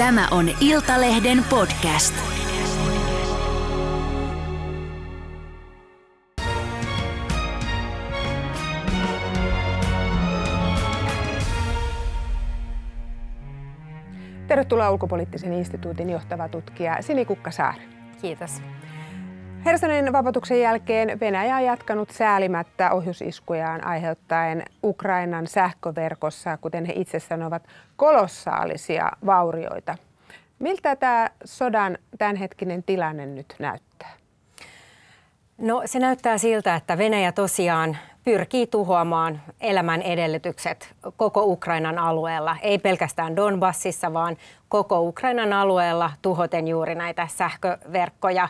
Tämä on Iltalehden podcast. Tervetuloa ulkopoliittisen instituutin johtava tutkija Sini Kukkasaari. Kiitos. Hersonin vapautuksen jälkeen Venäjä on jatkanut säälimättä ohjusiskujaan aiheuttaen Ukrainan sähköverkossa, kuten he itse sanovat, kolossaalisia vaurioita. Miltä tämä sodan tämänhetkinen tilanne nyt näyttää? No se näyttää siltä, että Venäjä tosiaan pyrkii tuhoamaan elämän edellytykset koko Ukrainan alueella. Ei pelkästään Donbassissa, vaan koko Ukrainan alueella tuhoten juuri näitä sähköverkkoja,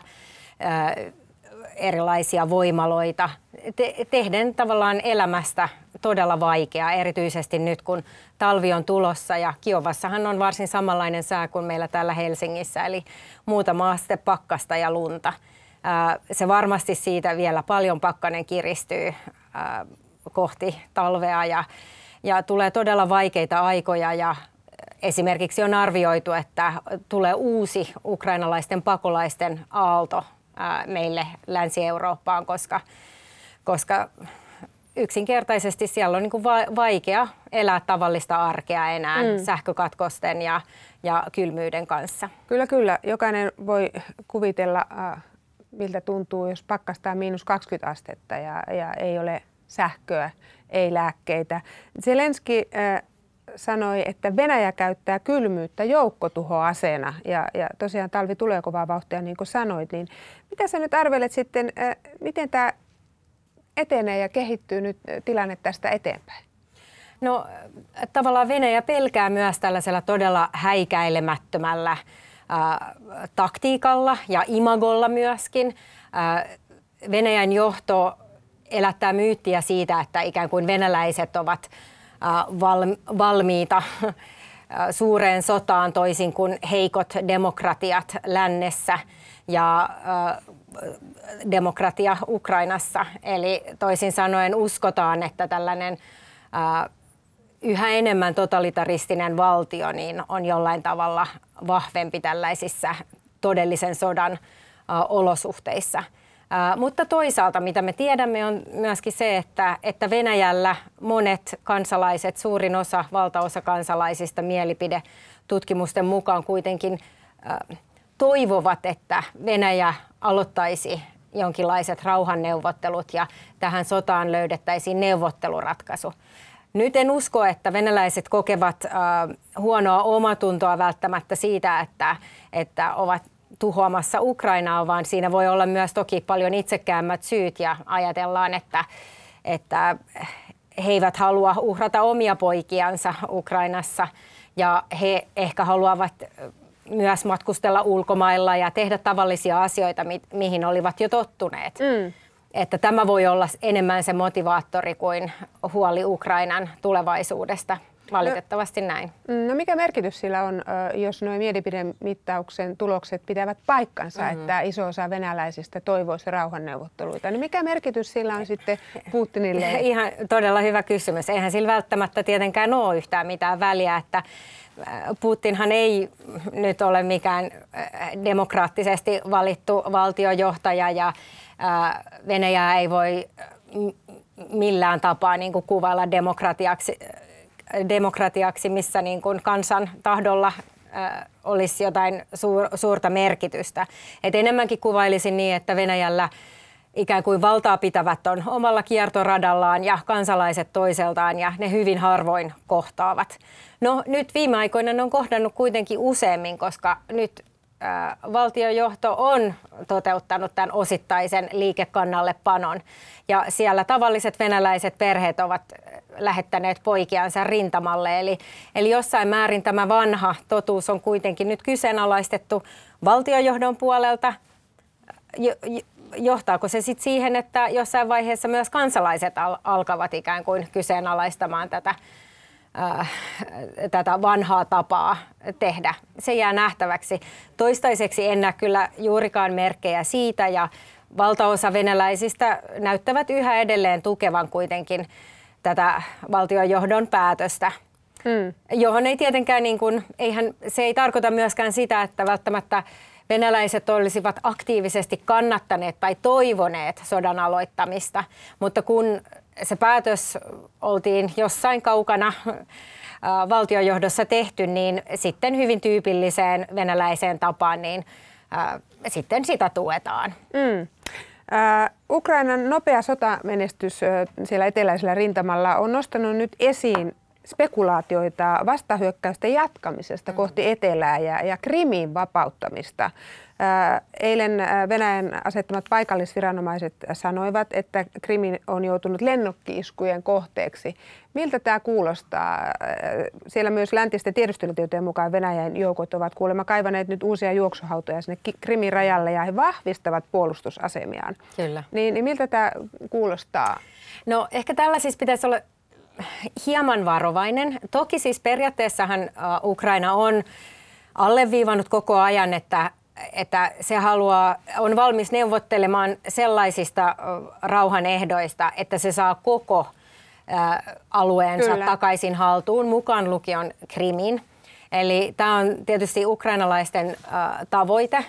erilaisia voimaloita, te- tehden tavallaan elämästä todella vaikeaa, erityisesti nyt kun talvi on tulossa ja Kiovassahan on varsin samanlainen sää kuin meillä täällä Helsingissä, eli muutama aste pakkasta ja lunta. Se varmasti siitä vielä paljon pakkanen kiristyy kohti talvea ja, ja tulee todella vaikeita aikoja ja esimerkiksi on arvioitu, että tulee uusi ukrainalaisten pakolaisten aalto meille Länsi-Eurooppaan, koska, koska yksinkertaisesti siellä on niin kuin vaikea elää tavallista arkea enää mm. sähkökatkosten ja, ja kylmyyden kanssa. Kyllä, kyllä. Jokainen voi kuvitella, miltä tuntuu, jos pakkastaa miinus 20 astetta ja, ja ei ole sähköä, ei lääkkeitä. Zelenski äh, sanoi, että Venäjä käyttää kylmyyttä joukkotuhoaseena ja, ja tosiaan talvi tulee kovaa vauhtia niin kuin sanoit, niin mitä sä nyt arvelet sitten, äh, miten tämä etenee ja kehittyy nyt tilanne tästä eteenpäin? No tavallaan Venäjä pelkää myös tällaisella todella häikäilemättömällä äh, taktiikalla ja imagolla myöskin. Äh, Venäjän johto elättää myyttiä siitä, että ikään kuin venäläiset ovat äh, valmiita äh, suureen sotaan toisin kuin heikot demokratiat lännessä ja äh, demokratia Ukrainassa. Eli toisin sanoen uskotaan, että tällainen yhä enemmän totalitaristinen valtio niin on jollain tavalla vahvempi tällaisissa todellisen sodan olosuhteissa – mutta toisaalta, mitä me tiedämme, on myöskin se, että, että Venäjällä monet kansalaiset, suurin osa, valtaosa kansalaisista mielipidetutkimusten mukaan kuitenkin toivovat, että Venäjä aloittaisi jonkinlaiset rauhanneuvottelut ja tähän sotaan löydettäisiin neuvotteluratkaisu. Nyt en usko, että venäläiset kokevat äh, huonoa omatuntoa välttämättä siitä, että, että ovat tuhoamassa Ukrainaa, vaan siinä voi olla myös toki paljon itsekäämmät syyt ja ajatellaan, että, että he eivät halua uhrata omia poikiansa Ukrainassa ja he ehkä haluavat myös matkustella ulkomailla ja tehdä tavallisia asioita, mi- mihin olivat jo tottuneet. Mm. Että tämä voi olla enemmän se motivaattori kuin huoli Ukrainan tulevaisuudesta. Valitettavasti näin. Mm, no mikä merkitys sillä on, jos nuo mielipidemittauksen tulokset pitävät paikkansa, mm-hmm. että iso osa venäläisistä toivoisi rauhanneuvotteluita? Niin mikä merkitys sillä on sitten Putinille? Ihan todella hyvä kysymys. Eihän sillä välttämättä tietenkään ole yhtään mitään väliä, että Putinhan ei nyt ole mikään demokraattisesti valittu valtiojohtaja ja Venäjää ei voi millään tapaa niin kuin kuvailla demokratiaksi demokratiaksi, missä niin kuin kansan tahdolla olisi jotain suur, suurta merkitystä. Et enemmänkin kuvailisin niin, että Venäjällä ikään kuin valtaa pitävät on omalla kiertoradallaan ja kansalaiset toiseltaan ja ne hyvin harvoin kohtaavat. No nyt viime aikoina ne on kohdannut kuitenkin useammin, koska nyt valtiojohto on toteuttanut tämän osittaisen liikekannalle panon. Ja siellä tavalliset venäläiset perheet ovat lähettäneet poikiansa rintamalle. Eli, eli jossain määrin tämä vanha totuus on kuitenkin nyt kyseenalaistettu valtiojohdon puolelta. Jo, johtaako se sitten siihen, että jossain vaiheessa myös kansalaiset al- alkavat ikään kuin kyseenalaistamaan tätä Äh, tätä vanhaa tapaa tehdä. Se jää nähtäväksi. Toistaiseksi en näe kyllä juurikaan merkkejä siitä ja valtaosa venäläisistä näyttävät yhä edelleen tukevan kuitenkin tätä valtiojohdon päätöstä. mm. johon ei tietenkään, niin kuin, eihän, se ei tarkoita myöskään sitä, että välttämättä venäläiset olisivat aktiivisesti kannattaneet tai toivoneet sodan aloittamista, mutta kun se päätös oltiin jossain kaukana valtiojohdossa tehty, niin sitten hyvin tyypilliseen venäläiseen tapaan, niin sitten sitä tuetaan. Mm. Ukrainan nopea sotamenestys siellä eteläisellä rintamalla on nostanut nyt esiin spekulaatioita vastahyökkäysten jatkamisesta mm. kohti etelää ja, ja Krimin vapauttamista. Eilen Venäjän asettamat paikallisviranomaiset sanoivat, että Krimi on joutunut lennokkiiskujen kohteeksi. Miltä tämä kuulostaa? Siellä myös läntisten tiedustelutietojen mukaan Venäjän joukot ovat kuulemma kaivaneet nyt uusia juoksuhautoja sinne Krimin rajalle ja he vahvistavat puolustusasemiaan. Kyllä. Niin, niin miltä tämä kuulostaa? No ehkä tällä siis pitäisi olla hieman varovainen. Toki siis periaatteessahan Ukraina on alleviivannut koko ajan, että että se haluaa, on valmis neuvottelemaan sellaisista rauhan ehdoista, että se saa koko alueensa Kyllä. takaisin haltuun, mukaan lukion Krimin. Eli tämä on tietysti ukrainalaisten tavoite,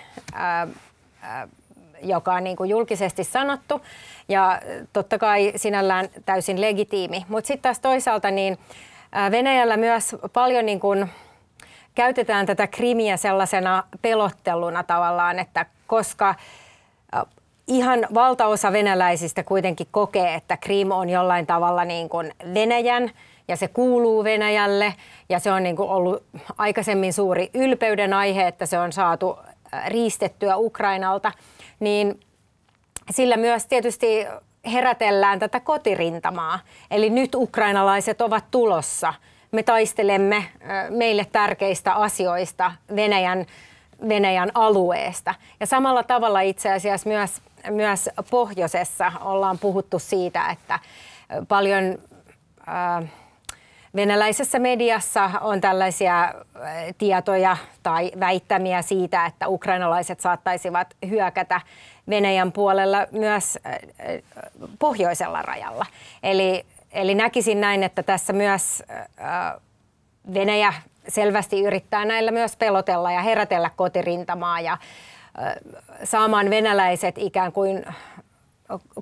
joka on niin kuin julkisesti sanottu. Ja totta kai sinällään täysin legitiimi. Mutta sitten taas toisaalta niin Venäjällä myös paljon niin kuin käytetään tätä krimiä sellaisena pelotteluna tavallaan, että koska ihan valtaosa venäläisistä kuitenkin kokee, että Krim on jollain tavalla niin kuin Venäjän ja se kuuluu Venäjälle. Ja se on niin kuin ollut aikaisemmin suuri ylpeyden aihe, että se on saatu riistettyä Ukrainalta, niin sillä myös tietysti herätellään tätä kotirintamaa. Eli nyt ukrainalaiset ovat tulossa – me taistelemme meille tärkeistä asioista Venäjän, Venäjän alueesta. Ja samalla tavalla itse asiassa myös, myös pohjoisessa ollaan puhuttu siitä, että paljon äh, venäläisessä mediassa on tällaisia tietoja tai väittämiä siitä, että ukrainalaiset saattaisivat hyökätä Venäjän puolella myös pohjoisella rajalla. Eli Eli näkisin näin, että tässä myös Venäjä selvästi yrittää näillä myös pelotella ja herätellä kotirintamaa ja saamaan venäläiset ikään kuin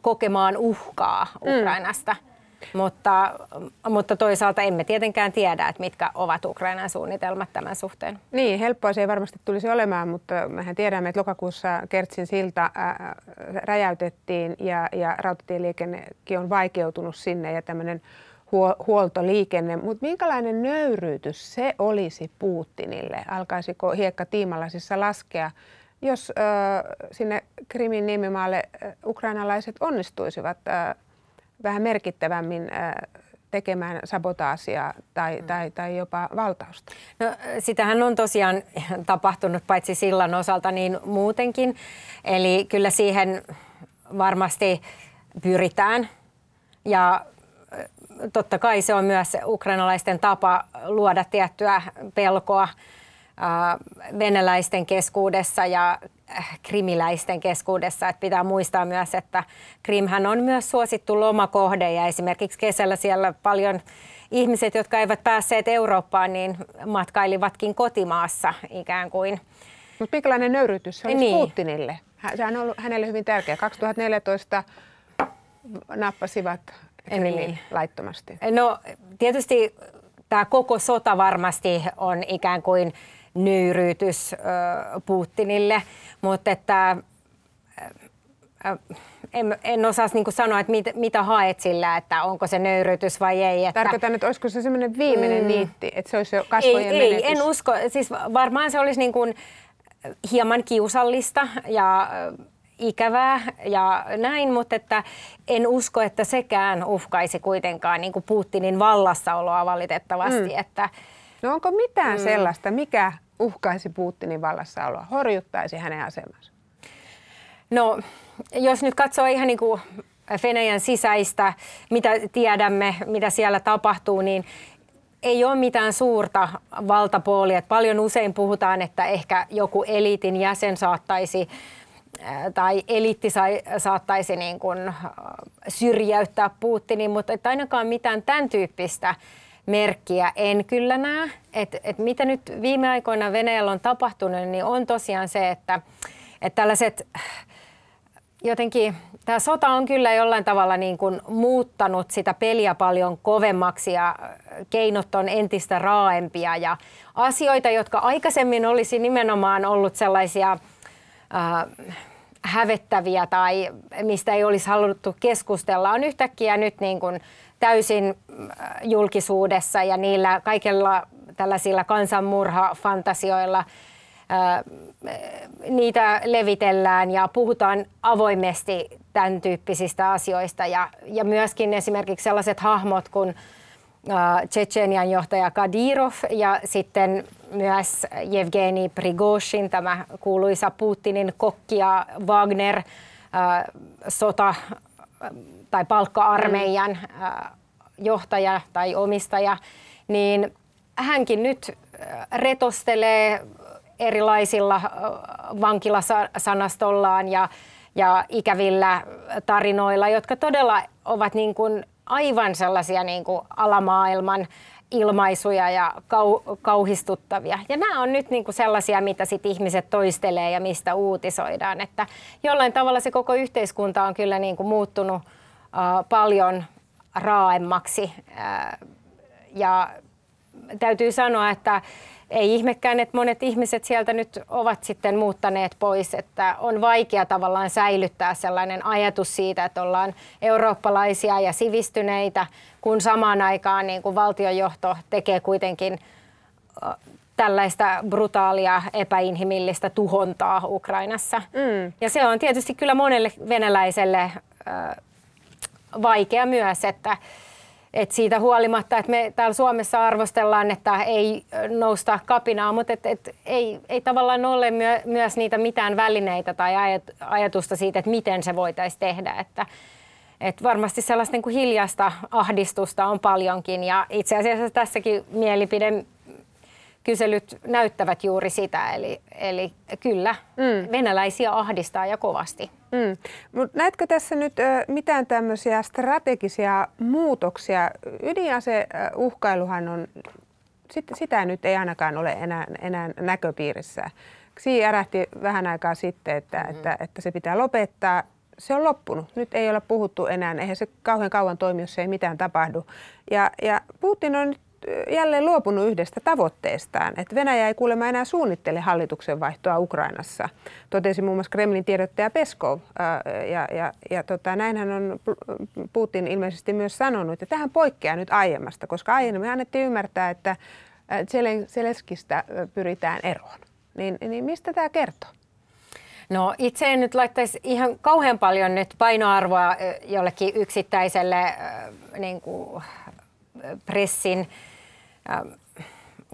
kokemaan uhkaa mm. Ukrainasta. Mm. Mutta, mutta toisaalta emme tietenkään tiedä, että mitkä ovat Ukrainan suunnitelmat tämän suhteen. Niin, helppoa se ei varmasti tulisi olemaan, mutta mehän tiedämme, että lokakuussa Kertsin silta räjäytettiin ja, ja rautatieliikennekin on vaikeutunut sinne ja tämmöinen huoltoliikenne. Mutta minkälainen nöyryytys se olisi Putinille? Alkaisiko hiekka tiimalasissa laskea, jos ö, sinne Krimin nimimaalle ukrainalaiset onnistuisivat ö, vähän merkittävämmin tekemään sabotaasia tai, mm. tai, tai jopa valtausta? No, sitähän on tosiaan tapahtunut paitsi sillan osalta niin muutenkin. Eli kyllä siihen varmasti pyritään. Ja totta kai se on myös ukrainalaisten tapa luoda tiettyä pelkoa venäläisten keskuudessa ja äh, krimiläisten keskuudessa. Että pitää muistaa myös, että Krimhän on myös suosittu lomakohde ja esimerkiksi kesällä siellä paljon ihmiset, jotka eivät päässeet Eurooppaan, niin matkailivatkin kotimaassa ikään kuin. Mutta minkälainen nöyrytys se olisi niin. Putinille? Sehän on ollut hänelle hyvin tärkeä. 2014 nappasivat Krimin niin. laittomasti. No tietysti tämä koko sota varmasti on ikään kuin nöyryytys Putinille, mutta että en, en osaa niin sanoa, että mit, mitä haet sillä, että onko se nöyryytys vai ei. Että... Tarkoitan, että olisiko se semmoinen viimeinen mm, niitti, että se olisi jo kasvojen ei, menetys? Ei, en usko. Siis varmaan se olisi niin kuin hieman kiusallista ja ikävää ja näin, mutta että en usko, että sekään uhkaisi kuitenkaan niin kuin Putinin vallassaoloa valitettavasti. Mm. Että, No onko mitään mm. sellaista, mikä uhkaisi Putinin vallassaoloa, horjuttaisi hänen asemansa? No, jos nyt katsoo ihan niin kuin Venäjän sisäistä, mitä tiedämme, mitä siellä tapahtuu, niin ei ole mitään suurta valtapoolia. Paljon usein puhutaan, että ehkä joku eliitin jäsen saattaisi tai eliitti sai, saattaisi niin kuin syrjäyttää Putinin, mutta että ainakaan mitään tämän tyyppistä merkkiä en kyllä näe. Et, et mitä nyt viime aikoina Venäjällä on tapahtunut, niin on tosiaan se, että, että tällaiset jotenkin tämä sota on kyllä jollain tavalla niin kuin muuttanut sitä peliä paljon kovemmaksi ja keinot on entistä raaempia ja asioita, jotka aikaisemmin olisi nimenomaan ollut sellaisia äh, hävettäviä tai mistä ei olisi haluttu keskustella, on yhtäkkiä nyt niin kuin täysin äh, julkisuudessa ja niillä kaikilla tällaisilla kansanmurhafantasioilla niitä levitellään ja puhutaan avoimesti tämän tyyppisistä asioista. Ja, ja myöskin esimerkiksi sellaiset hahmot kuin Tsetsenian johtaja Kadirov ja sitten myös Evgeni Prigozhin, tämä kuuluisa Putinin kokki ja Wagner sota- tai palkka-armeijan johtaja tai omistaja, niin hänkin nyt retostelee erilaisilla vankilasanastollaan ja, ja ikävillä tarinoilla, jotka todella ovat niin kuin aivan sellaisia niin kuin alamaailman ilmaisuja ja kau, kauhistuttavia. Ja nämä on nyt niin kuin sellaisia, mitä sit ihmiset toistelee ja mistä uutisoidaan. Että jollain tavalla se koko yhteiskunta on kyllä niin kuin muuttunut uh, paljon raaemmaksi. Uh, ja täytyy sanoa, että ei ihmekään, että monet ihmiset sieltä nyt ovat sitten muuttaneet pois, että on vaikea tavallaan säilyttää sellainen ajatus siitä, että ollaan eurooppalaisia ja sivistyneitä, kun samaan aikaan niin kuin valtiojohto tekee kuitenkin tällaista brutaalia, epäinhimillistä tuhontaa Ukrainassa. Mm. Ja se on tietysti kyllä monelle venäläiselle vaikea myös, että et siitä huolimatta, että me täällä Suomessa arvostellaan, että ei nousta kapinaa, mutta et, et, ei, ei tavallaan ole myö, myös niitä mitään välineitä tai ajatusta siitä, että miten se voitaisiin tehdä. Että, et varmasti sellaista niin kuin hiljaista ahdistusta on paljonkin ja itse asiassa tässäkin mielipide kyselyt näyttävät juuri sitä, eli, eli kyllä mm. venäläisiä ahdistaa ja kovasti. Mm. Mut näetkö tässä nyt ö, mitään tämmöisiä strategisia muutoksia? Ydinaseuhkailuhan on, sit, sitä nyt ei ainakaan ole enää, enää näköpiirissä. Xi ärähti vähän aikaa sitten, että, mm-hmm. että, että se pitää lopettaa. Se on loppunut. Nyt ei ole puhuttu enää. Eihän se kauhean kauan toimi, jos ei mitään tapahdu. Ja, ja Putin on nyt jälleen luopunut yhdestä tavoitteestaan, että Venäjä ei kuulemma enää suunnittele hallituksen vaihtoa Ukrainassa, totesi muun muassa Kremlin tiedottaja Peskov. Ja, ja, ja tota, näinhän on Putin ilmeisesti myös sanonut, että tähän poikkeaa nyt aiemmasta, koska aiemmin annettiin ymmärtää, että Zelenskistä pyritään eroon. Niin, niin mistä tämä kertoo? No itse en nyt laittaisi ihan kauhean paljon nyt painoarvoa jollekin yksittäiselle niin kuin pressin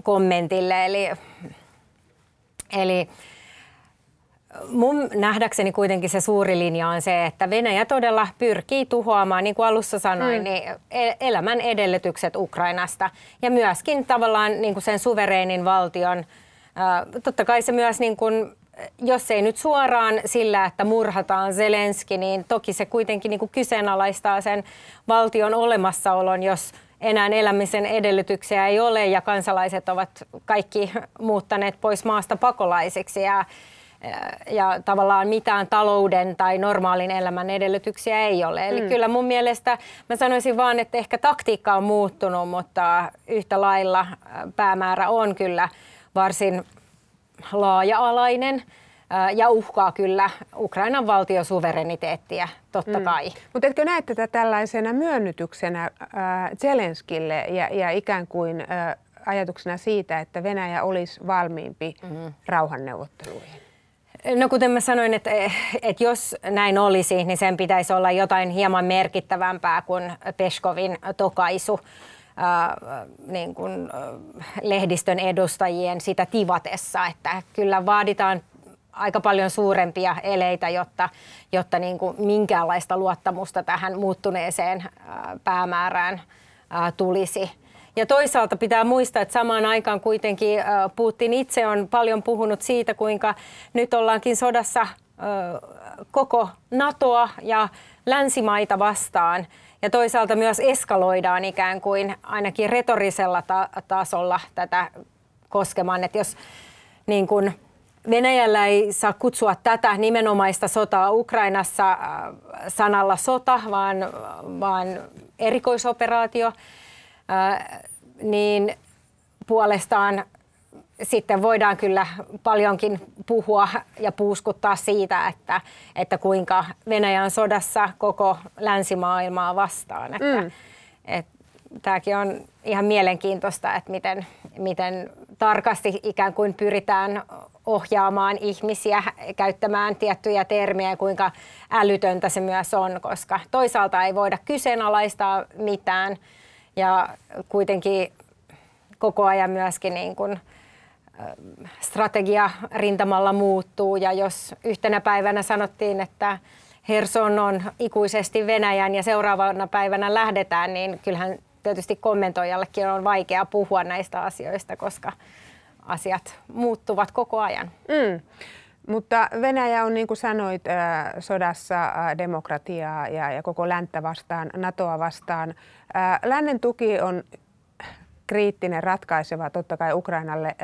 kommentille. Eli, eli mun nähdäkseni kuitenkin se suuri linja on se, että Venäjä todella pyrkii tuhoamaan, niin kuin alussa sanoin, mm. niin e-, elämän edellytykset Ukrainasta ja myöskin tavallaan niin kuin sen suvereenin valtion. Totta kai se myös, niin kuin, jos ei nyt suoraan sillä, että murhataan Zelenski, niin toki se kuitenkin niin kuin kyseenalaistaa sen valtion olemassaolon, jos – enää elämisen edellytyksiä ei ole ja kansalaiset ovat kaikki muuttaneet pois maasta pakolaisiksi ja, ja tavallaan mitään talouden tai normaalin elämän edellytyksiä ei ole. Eli mm. kyllä mun mielestä mä sanoisin vaan, että ehkä taktiikka on muuttunut, mutta yhtä lailla päämäärä on kyllä varsin laaja-alainen ja uhkaa kyllä Ukrainan valtiosuvereniteettia, totta mm. kai. Mutta etkö näe tätä tällaisena myönnytyksenä äh, Zelenskille ja, ja ikään kuin äh, ajatuksena siitä, että Venäjä olisi valmiimpi mm. rauhanneuvotteluihin? No kuten mä sanoin, että, että jos näin olisi, niin sen pitäisi olla jotain hieman merkittävämpää kuin Peskovin tokaisu äh, niin kuin, äh, lehdistön edustajien sitä tivatessa, että kyllä vaaditaan aika paljon suurempia eleitä, jotta, jotta niin kuin minkäänlaista luottamusta tähän muuttuneeseen päämäärään tulisi. Ja toisaalta pitää muistaa, että samaan aikaan kuitenkin Putin itse on paljon puhunut siitä, kuinka nyt ollaankin sodassa koko NATOa ja länsimaita vastaan ja toisaalta myös eskaloidaan ikään kuin ainakin retorisella ta- tasolla tätä koskemaan, että jos niin kuin Venäjällä ei saa kutsua tätä nimenomaista sotaa Ukrainassa äh, sanalla sota, vaan, vaan erikoisoperaatio, äh, niin puolestaan sitten voidaan kyllä paljonkin puhua ja puuskuttaa siitä, että, että kuinka Venäjä on sodassa koko länsimaailmaa vastaan. Että, mm. Tämäkin on ihan mielenkiintoista, että miten, miten tarkasti ikään kuin pyritään ohjaamaan ihmisiä käyttämään tiettyjä termejä kuinka älytöntä se myös on, koska toisaalta ei voida kyseenalaistaa mitään. Ja kuitenkin koko ajan myöskin niin kuin strategia rintamalla muuttuu. Ja jos yhtenä päivänä sanottiin, että Herson on ikuisesti Venäjän ja seuraavana päivänä lähdetään, niin kyllähän tietysti kommentoijallekin on vaikea puhua näistä asioista, koska asiat muuttuvat koko ajan. Mm. Mutta Venäjä on, niin kuin sanoit, sodassa demokratiaa ja, ja koko länttä vastaan, NATOa vastaan. Lännen tuki on kriittinen, ratkaiseva totta kai Ukrainalle.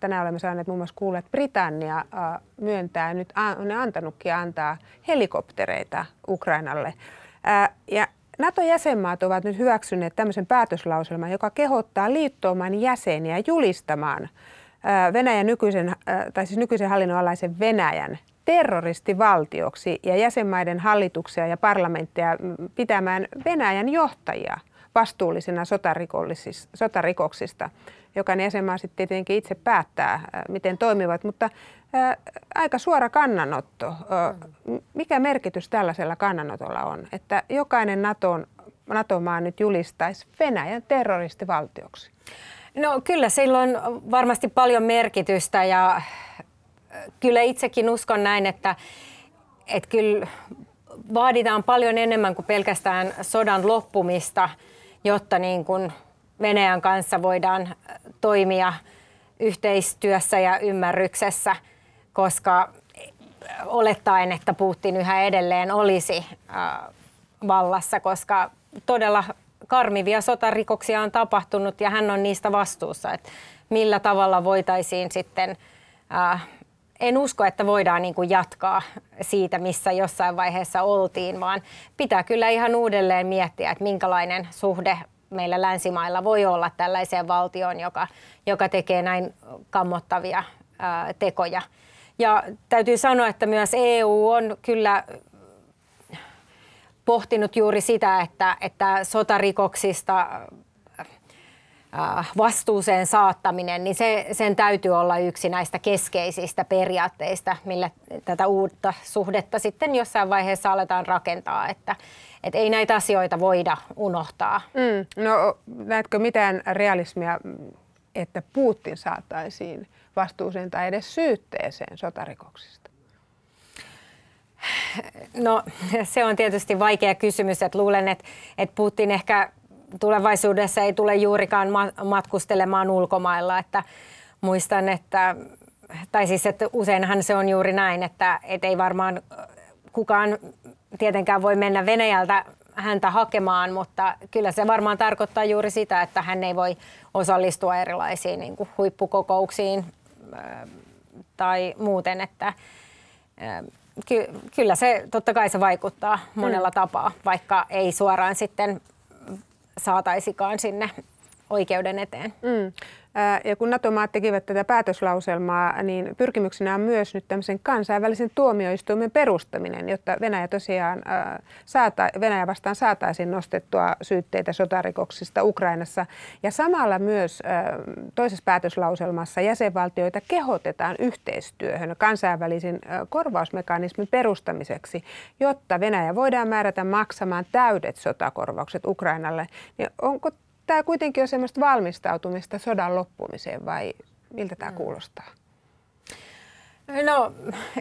Tänään olemme saaneet muun muassa kuulla, että Britannia myöntää, nyt on antanutkin antaa helikoptereita Ukrainalle. Ja NATO-jäsenmaat ovat nyt hyväksyneet tämmöisen päätöslauselman, joka kehottaa liittouman jäseniä julistamaan Venäjän nykyisen, tai siis nykyisen hallinnon alaisen Venäjän terroristivaltioksi ja jäsenmaiden hallituksia ja parlamentteja pitämään Venäjän johtajia vastuullisina sotarikoksista. Jokainen jäsenmaa sitten tietenkin itse päättää, miten toimivat, mutta aika suora kannanotto. Mikä merkitys tällaisella kannanotolla on, että jokainen NATOn, NATO-maa nyt julistaisi Venäjän terroristivaltioksi? No kyllä sillä on varmasti paljon merkitystä ja kyllä itsekin uskon näin, että, että kyllä vaaditaan paljon enemmän kuin pelkästään sodan loppumista, jotta niin kuin Venäjän kanssa voidaan toimia yhteistyössä ja ymmärryksessä, koska olettaen, että Putin yhä edelleen olisi vallassa, koska todella karmivia sotarikoksia on tapahtunut ja hän on niistä vastuussa. Että millä tavalla voitaisiin sitten, äh, en usko, että voidaan niin kuin jatkaa siitä, missä jossain vaiheessa oltiin, vaan pitää kyllä ihan uudelleen miettiä, että minkälainen suhde meillä länsimailla voi olla tällaiseen valtioon, joka, joka tekee näin kammottavia ää, tekoja. Ja täytyy sanoa, että myös EU on kyllä pohtinut juuri sitä, että, että sotarikoksista äh, vastuuseen saattaminen, niin se, sen täytyy olla yksi näistä keskeisistä periaatteista, millä tätä uutta suhdetta sitten jossain vaiheessa aletaan rakentaa, että, että ei näitä asioita voida unohtaa. Mm, no näetkö mitään realismia, että Putin saataisiin vastuuseen tai edes syytteeseen sotarikoksista? No se on tietysti vaikea kysymys, että luulen, että, että Putin ehkä tulevaisuudessa ei tule juurikaan matkustelemaan ulkomailla, että muistan, että tai siis, että useinhan se on juuri näin, että, että ei varmaan kukaan tietenkään voi mennä Venäjältä häntä hakemaan, mutta kyllä se varmaan tarkoittaa juuri sitä, että hän ei voi osallistua erilaisiin niin kuin huippukokouksiin tai muuten, että ky- kyllä se totta kai se vaikuttaa monella mm. tapaa, vaikka ei suoraan sitten saataisikaan sinne oikeuden eteen. Mm. Ja kun NATO-maat tekivät tätä päätöslauselmaa, niin pyrkimyksenä on myös nyt tämmöisen kansainvälisen tuomioistuimen perustaminen, jotta Venäjä tosiaan saata, Venäjä vastaan saataisiin nostettua syytteitä sotarikoksista Ukrainassa. Ja samalla myös toisessa päätöslauselmassa jäsenvaltioita kehotetaan yhteistyöhön kansainvälisen korvausmekanismin perustamiseksi, jotta Venäjä voidaan määrätä maksamaan täydet sotakorvaukset Ukrainalle. Niin onko tämä kuitenkin on semmoista valmistautumista sodan loppumiseen vai miltä tämä mm. kuulostaa? No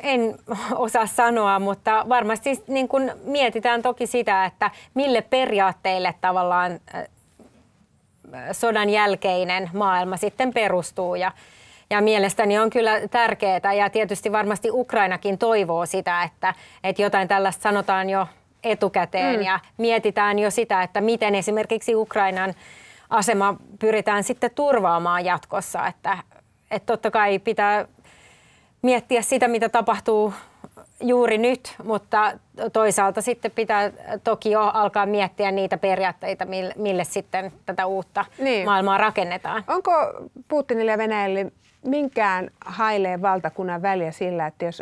en osaa sanoa, mutta varmasti niin kun mietitään toki sitä, että mille periaatteille tavallaan sodan jälkeinen maailma sitten perustuu ja, ja mielestäni on kyllä tärkeää ja tietysti varmasti Ukrainakin toivoo sitä, että, että jotain tällaista sanotaan jo etukäteen mm. ja mietitään jo sitä, että miten esimerkiksi Ukrainan asema pyritään sitten turvaamaan jatkossa. Että, että totta kai pitää miettiä sitä, mitä tapahtuu juuri nyt, mutta toisaalta sitten pitää toki jo alkaa miettiä niitä periaatteita, mille sitten tätä uutta niin. maailmaa rakennetaan. Onko Putinille ja Venäjälle minkään haileen valtakunnan väliä sillä, että jos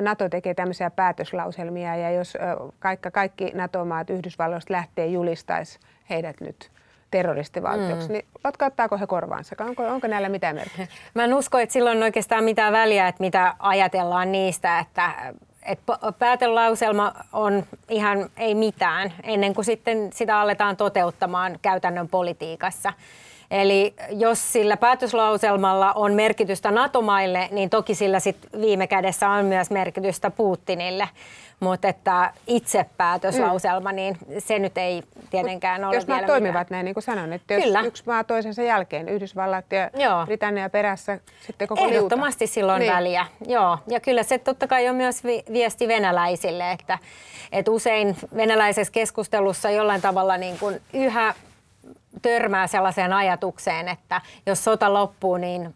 NATO tekee tämmöisiä päätöslauselmia ja jos kaikki, kaikki NATO-maat Yhdysvalloista lähtee julistaisi heidät nyt terroristivaltioksi, mm. niin ottaako he korvaansa? Onko, onko näillä mitään merkitystä? Mä en usko, että silloin on oikeastaan mitään väliä, että mitä ajatellaan niistä, että että päätelauselma on ihan ei mitään ennen kuin sitten sitä aletaan toteuttamaan käytännön politiikassa. Eli jos sillä päätöslauselmalla on merkitystä NATO-maille, niin toki sillä sit viime kädessä on myös merkitystä Putinille. Mutta että itse päätöslauselma, mm. niin se nyt ei tietenkään ole Jos vielä toimivat mitään. näin, niin kuin sanoin, että jos Kyllä. yksi maa toisensa jälkeen, Yhdysvallat ja Joo. Britannia perässä, sitten koko Ehdottomasti liuta. silloin niin. väliä. Joo. Ja kyllä se totta kai on myös viesti venäläisille, että, että usein venäläisessä keskustelussa jollain tavalla niin kuin yhä törmää sellaiseen ajatukseen, että jos sota loppuu, niin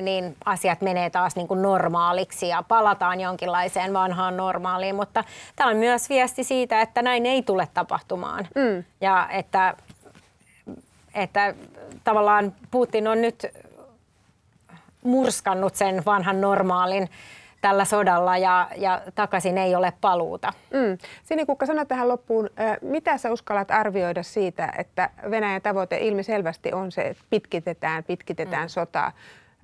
niin asiat menee taas niin kuin normaaliksi ja palataan jonkinlaiseen vanhaan normaaliin. Mutta tämä on myös viesti siitä, että näin ei tule tapahtumaan. Mm. Ja että, että tavallaan Putin on nyt murskannut sen vanhan normaalin tällä sodalla ja, ja takaisin ei ole paluuta. Mm. Sinikukka, sano tähän loppuun, mitä sä uskallat arvioida siitä, että Venäjän tavoite ilmiselvästi on se, että pitkitetään, pitkitetään mm. sotaa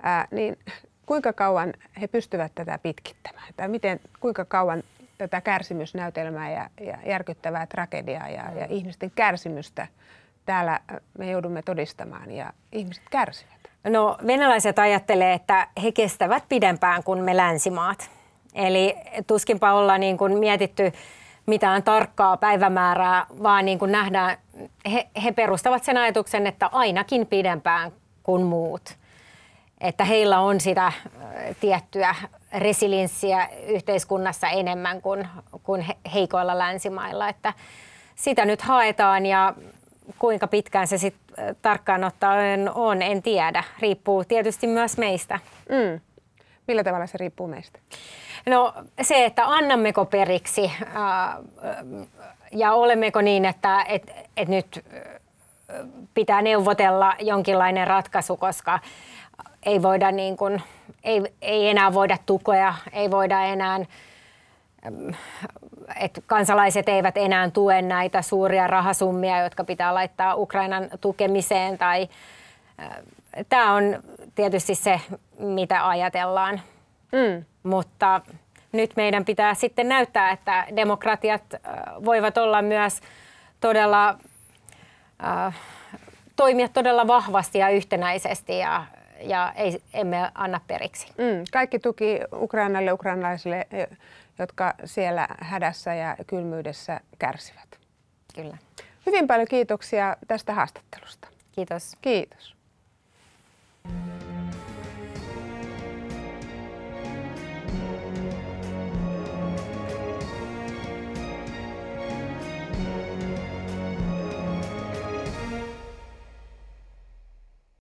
ää, niin kuinka kauan he pystyvät tätä pitkittämään? Tai miten, kuinka kauan tätä kärsimysnäytelmää ja, ja järkyttävää tragediaa ja, ja ihmisten kärsimystä täällä me joudumme todistamaan ja ihmiset kärsivät? No venäläiset ajattelee, että he kestävät pidempään kuin me länsimaat. Eli tuskinpa ollaan niin kuin mietitty mitään tarkkaa päivämäärää, vaan niin kuin nähdään, he, he perustavat sen ajatuksen, että ainakin pidempään kuin muut että heillä on sitä tiettyä resilienssiä yhteiskunnassa enemmän kuin, kuin heikoilla länsimailla. Että sitä nyt haetaan ja kuinka pitkään se sitten tarkkaan ottaen on, en tiedä. Riippuu tietysti myös meistä. Mm. Millä tavalla se riippuu meistä? No se, että annammeko periksi ja olemmeko niin, että et, et nyt pitää neuvotella jonkinlainen ratkaisu, koska ei voida niin kuin, ei, ei enää voida tukea, ei voida enää, että kansalaiset eivät enää tue näitä suuria rahasummia, jotka pitää laittaa Ukrainan tukemiseen tai tämä on tietysti se, mitä ajatellaan. Mm. Mutta nyt meidän pitää sitten näyttää, että demokratiat voivat olla myös todella, äh, toimia todella vahvasti ja yhtenäisesti ja ja ei, emme anna periksi. Mm, kaikki tuki Ukrainalle, ukrainalaisille, jotka siellä hädässä ja kylmyydessä kärsivät. Kyllä. Hyvin paljon kiitoksia tästä haastattelusta. Kiitos. Kiitos. thank you